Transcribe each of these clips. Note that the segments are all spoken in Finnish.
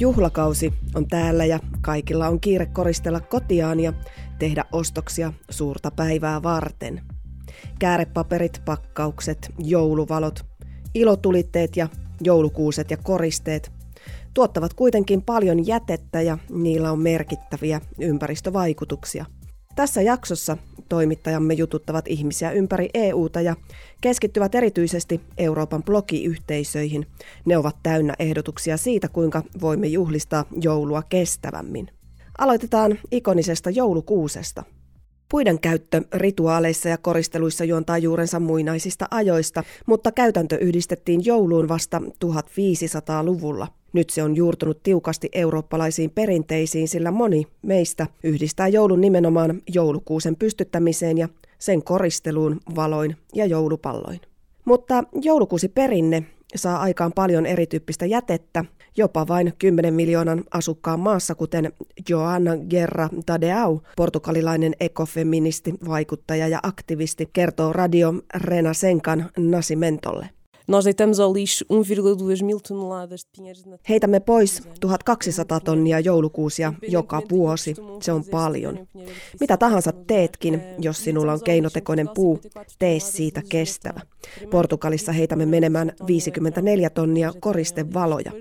Juhlakausi on täällä ja kaikilla on kiire koristella kotiaan ja tehdä ostoksia suurta päivää varten. Käärepaperit, pakkaukset, jouluvalot, ilotulitteet ja joulukuuset ja koristeet tuottavat kuitenkin paljon jätettä ja niillä on merkittäviä ympäristövaikutuksia. Tässä jaksossa toimittajamme jututtavat ihmisiä ympäri EUta ja keskittyvät erityisesti Euroopan blogiyhteisöihin. Ne ovat täynnä ehdotuksia siitä, kuinka voimme juhlistaa joulua kestävämmin. Aloitetaan ikonisesta joulukuusesta. Puiden käyttö rituaaleissa ja koristeluissa juontaa juurensa muinaisista ajoista, mutta käytäntö yhdistettiin jouluun vasta 1500-luvulla. Nyt se on juurtunut tiukasti eurooppalaisiin perinteisiin, sillä moni meistä yhdistää joulun nimenomaan joulukuusen pystyttämiseen ja sen koristeluun valoin ja joulupalloin. Mutta joulukuusi perinne saa aikaan paljon erityyppistä jätettä, jopa vain 10 miljoonan asukkaan maassa, kuten Joanna Guerra Tadeau, portugalilainen ekofeministi, vaikuttaja ja aktivisti, kertoo Radio Renasenkan Nasimentolle. Nós deitamos ao lixo 1,2 mil toneladas de pinheiros de. Heitämme pois 1200 tonnia joulukuusia joka vuosi. Se on paljon. Mitä tahansa teetkin, jos sinulla on keinotekoinen puu, tee siitä kestävä. Portugalissa heitämme menemään 54 tonnia koristevaloja.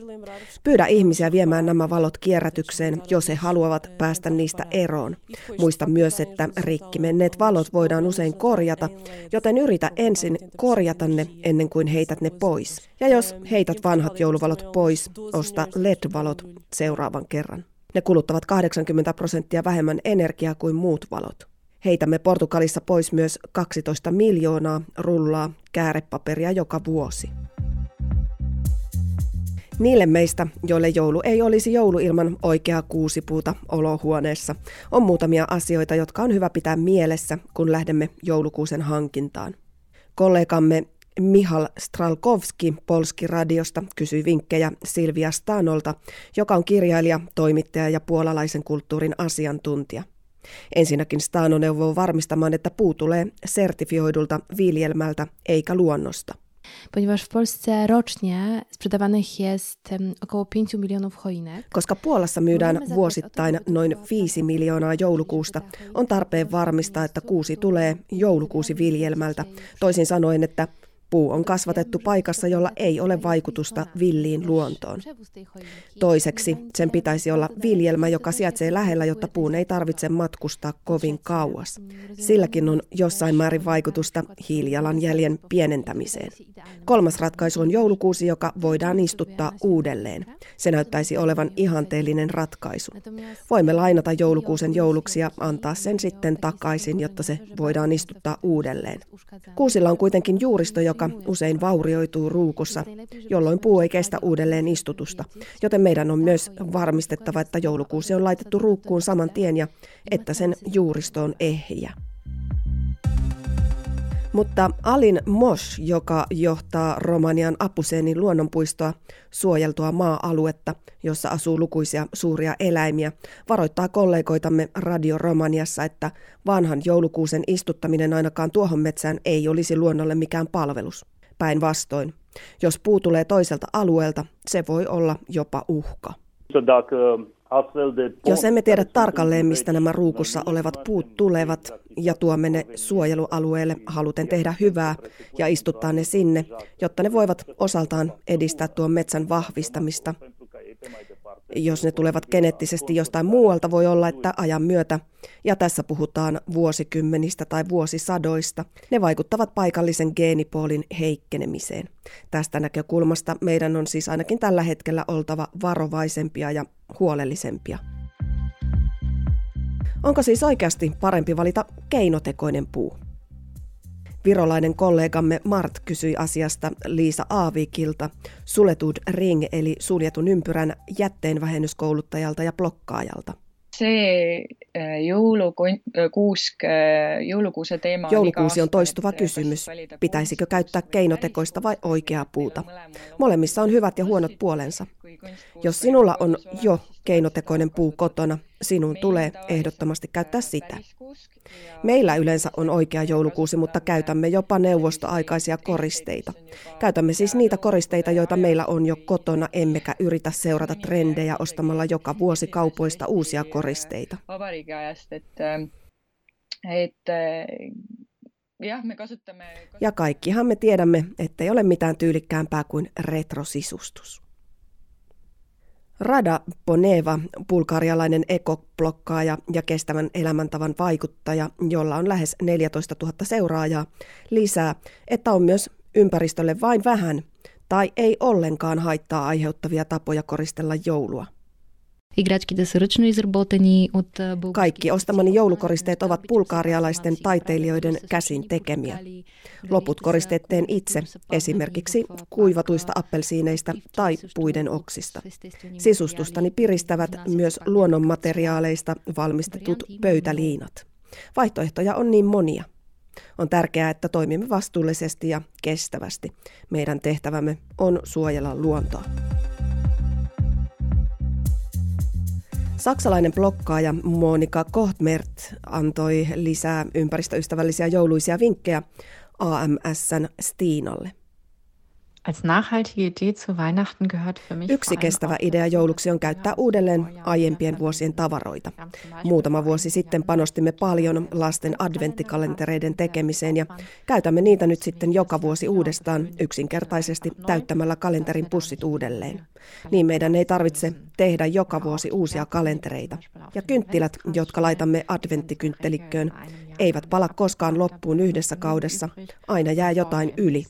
Pyydä ihmisiä viemään nämä valot kierrätykseen, jos he haluavat päästä niistä eroon. Muista myös, että rikki menneet valot voidaan usein korjata, joten yritä ensin korjata ne ennen kuin heität ne pois. Ja jos heität vanhat jouluvalot pois, osta LED-valot seuraavan kerran. Ne kuluttavat 80 prosenttia vähemmän energiaa kuin muut valot. Heitämme Portugalissa pois myös 12 miljoonaa rullaa käärepaperia joka vuosi. Niille meistä, joille joulu ei olisi joulu ilman oikeaa kuusipuuta olohuoneessa, on muutamia asioita, jotka on hyvä pitää mielessä, kun lähdemme joulukuusen hankintaan. Kollegamme Mihal Stralkowski Polski-radiosta kysyi vinkkejä Silvia Stanolta, joka on kirjailija, toimittaja ja puolalaisen kulttuurin asiantuntija. Ensinnäkin Stano neuvoo varmistamaan, että puu tulee sertifioidulta viljelmältä eikä luonnosta – ponieważ w Polsce rocznie sprzedawanych jest około 5 milionów choinek. Koska Puolassa myydään vuosittain noin 5 miljoonaa joulukuusta, on tarpeen varmistaa, että kuusi tulee joulukuusiviljelmältä. Toisin sanoen, että Puu on kasvatettu paikassa, jolla ei ole vaikutusta villiin luontoon. Toiseksi sen pitäisi olla viljelmä, joka sijaitsee lähellä, jotta puun ei tarvitse matkustaa kovin kauas. Silläkin on jossain määrin vaikutusta hiilijalanjäljen pienentämiseen. Kolmas ratkaisu on joulukuusi, joka voidaan istuttaa uudelleen. Se näyttäisi olevan ihanteellinen ratkaisu. Voimme lainata joulukuusen jouluksi ja antaa sen sitten takaisin, jotta se voidaan istuttaa uudelleen. Kuusilla on kuitenkin juuristo, joka joka usein vaurioituu ruukussa, jolloin puu ei kestä uudelleen istutusta. Joten meidän on myös varmistettava, että joulukuusi on laitettu ruukkuun saman tien ja että sen juuristo on ehjä. Mutta Alin Mosh, joka johtaa Romanian Apuseenin luonnonpuistoa, suojeltua maa-aluetta, jossa asuu lukuisia suuria eläimiä, varoittaa kollegoitamme Radio Romaniassa, että vanhan joulukuusen istuttaminen ainakaan tuohon metsään ei olisi luonnolle mikään palvelus. Päinvastoin, jos puu tulee toiselta alueelta, se voi olla jopa uhka. Jos emme tiedä tarkalleen, mistä nämä ruukussa olevat puut tulevat ja tuomme ne suojelualueelle haluten tehdä hyvää ja istuttaa ne sinne, jotta ne voivat osaltaan edistää tuon metsän vahvistamista, jos ne tulevat geneettisesti jostain muualta, voi olla, että ajan myötä, ja tässä puhutaan vuosikymmenistä tai vuosisadoista, ne vaikuttavat paikallisen geenipoolin heikkenemiseen. Tästä näkökulmasta meidän on siis ainakin tällä hetkellä oltava varovaisempia ja huolellisempia. Onko siis oikeasti parempi valita keinotekoinen puu? Virolainen kollegamme Mart kysyi asiasta Liisa Aavikilta, Suletud Ring eli suljetun ympyrän jätteenvähennyskouluttajalta ja blokkaajalta. Se joulukuusi, joulukuusi teema Joulukuusi on toistuva kysymys. Pitäisikö käyttää keinotekoista vai oikeaa puuta? Molemmissa on hyvät ja huonot puolensa. Jos sinulla on jo keinotekoinen puu kotona, sinun tulee ehdottomasti käyttää sitä. Meillä yleensä on oikea joulukuusi, mutta käytämme jopa neuvostoaikaisia koristeita. Käytämme siis niitä koristeita, joita meillä on jo kotona, emmekä yritä seurata trendejä ostamalla joka vuosi kaupoista uusia koristeita. Ja kaikkihan me tiedämme, ettei ole mitään tyylikkäämpää kuin retrosisustus. Rada Poneva, bulgarialainen ekoblokkaaja ja kestävän elämäntavan vaikuttaja, jolla on lähes 14 000 seuraajaa, lisää, että on myös ympäristölle vain vähän tai ei ollenkaan haittaa aiheuttavia tapoja koristella joulua. Kaikki ostamani joulukoristeet ovat bulgaarialaisten taiteilijoiden käsin tekemiä. Loput koristeet teen itse, esimerkiksi kuivatuista appelsiineista tai puiden oksista. Sisustustani piristävät myös luonnonmateriaaleista valmistetut pöytäliinat. Vaihtoehtoja on niin monia. On tärkeää, että toimimme vastuullisesti ja kestävästi. Meidän tehtävämme on suojella luontoa. Saksalainen blokkaaja Monika Kohtmert antoi lisää ympäristöystävällisiä jouluisia vinkkejä AMSn Stiinalle. Yksi kestävä idea jouluksi on käyttää uudelleen aiempien vuosien tavaroita. Muutama vuosi sitten panostimme paljon lasten adventtikalentereiden tekemiseen ja käytämme niitä nyt sitten joka vuosi uudestaan yksinkertaisesti täyttämällä kalenterin pussit uudelleen. Niin meidän ei tarvitse tehdä joka vuosi uusia kalentereita. Ja kynttilät, jotka laitamme adventtikynttelikköön, eivät pala koskaan loppuun yhdessä kaudessa, aina jää jotain yli.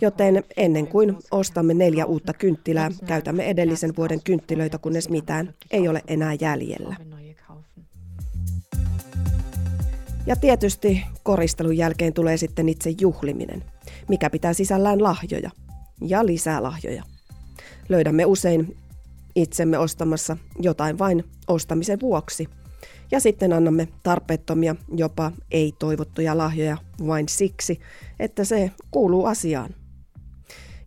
Joten ennen kuin ostamme neljä uutta kynttilää, käytämme edellisen vuoden kynttilöitä, kunnes mitään ei ole enää jäljellä. Ja tietysti koristelun jälkeen tulee sitten itse juhliminen, mikä pitää sisällään lahjoja ja lisää lahjoja. Löydämme usein itsemme ostamassa jotain vain ostamisen vuoksi – ja sitten annamme tarpeettomia, jopa ei-toivottuja lahjoja vain siksi, että se kuuluu asiaan.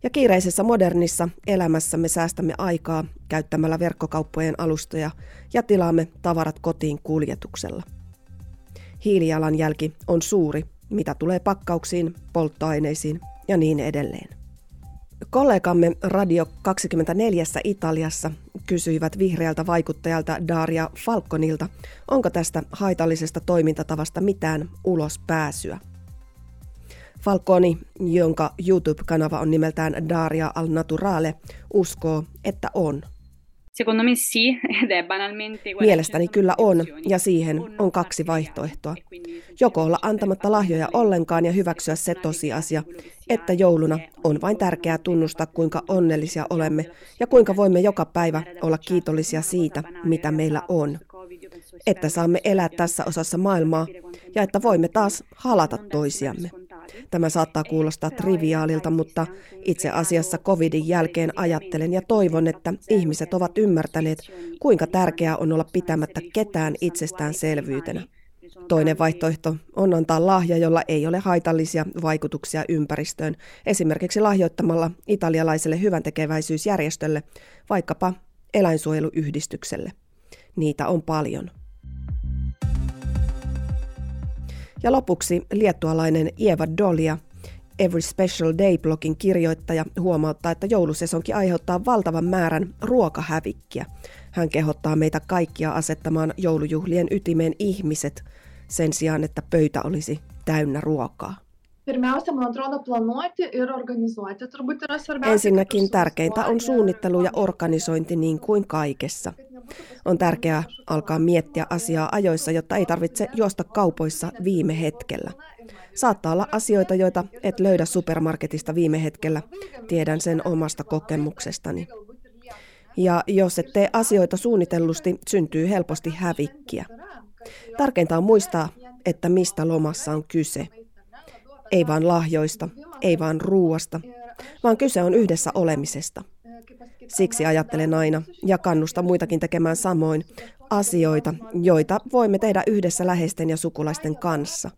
Ja kiireisessä modernissa elämässämme säästämme aikaa käyttämällä verkkokauppojen alustoja ja tilaamme tavarat kotiin kuljetuksella. Hiilijalanjälki on suuri, mitä tulee pakkauksiin, polttoaineisiin ja niin edelleen. Kollegamme Radio 24 Italiassa kysyivät vihreältä vaikuttajalta Daria Falconilta, onko tästä haitallisesta toimintatavasta mitään ulospääsyä. Falconi, jonka YouTube-kanava on nimeltään Daria Al Naturale, uskoo, että on. Mielestäni kyllä on, ja siihen on kaksi vaihtoehtoa. Joko olla antamatta lahjoja ollenkaan ja hyväksyä se tosiasia, että jouluna on vain tärkeää tunnustaa, kuinka onnellisia olemme ja kuinka voimme joka päivä olla kiitollisia siitä, mitä meillä on. Että saamme elää tässä osassa maailmaa ja että voimme taas halata toisiamme. Tämä saattaa kuulostaa triviaalilta, mutta itse asiassa covidin jälkeen ajattelen ja toivon, että ihmiset ovat ymmärtäneet, kuinka tärkeää on olla pitämättä ketään itsestäänselvyytenä. Toinen vaihtoehto on antaa lahja, jolla ei ole haitallisia vaikutuksia ympäristöön, esimerkiksi lahjoittamalla italialaiselle hyväntekeväisyysjärjestölle, vaikkapa eläinsuojeluyhdistykselle. Niitä on paljon. Ja lopuksi liettualainen Eva Dolia, Every Special Day-blogin kirjoittaja, huomauttaa, että joulusesonki aiheuttaa valtavan määrän ruokahävikkiä. Hän kehottaa meitä kaikkia asettamaan joulujuhlien ytimeen ihmiset sen sijaan, että pöytä olisi täynnä ruokaa. Ensinnäkin tärkeintä on suunnittelu ja organisointi niin kuin kaikessa. On tärkeää alkaa miettiä asiaa ajoissa, jotta ei tarvitse juosta kaupoissa viime hetkellä. Saattaa olla asioita, joita et löydä supermarketista viime hetkellä. Tiedän sen omasta kokemuksestani. Ja jos et tee asioita suunnitellusti, syntyy helposti hävikkiä. Tärkeintä on muistaa, että mistä lomassa on kyse. Ei vaan lahjoista, ei vaan ruuasta, vaan kyse on yhdessä olemisesta. Siksi ajattelen aina ja kannustan muitakin tekemään samoin asioita, joita voimme tehdä yhdessä läheisten ja sukulaisten kanssa.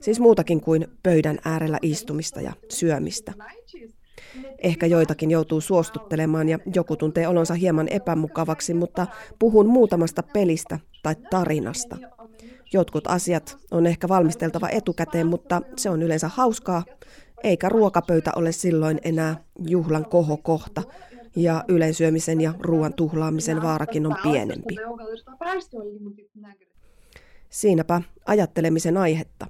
Siis muutakin kuin pöydän äärellä istumista ja syömistä. Ehkä joitakin joutuu suostuttelemaan ja joku tuntee olonsa hieman epämukavaksi, mutta puhun muutamasta pelistä tai tarinasta. Jotkut asiat on ehkä valmisteltava etukäteen, mutta se on yleensä hauskaa, eikä ruokapöytä ole silloin enää juhlan kohokohta, ja ylensyömisen ja ruoan tuhlaamisen vaarakin on pienempi. Siinäpä ajattelemisen aihetta.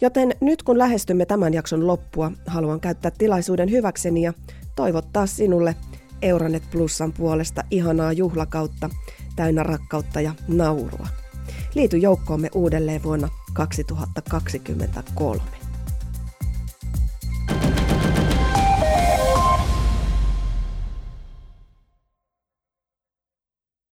Joten nyt kun lähestymme tämän jakson loppua, haluan käyttää tilaisuuden hyväkseni ja toivottaa sinulle Euronet Plusan puolesta ihanaa juhlakautta, täynnä rakkautta ja naurua. Liity joukkoomme uudelleen vuonna 2023.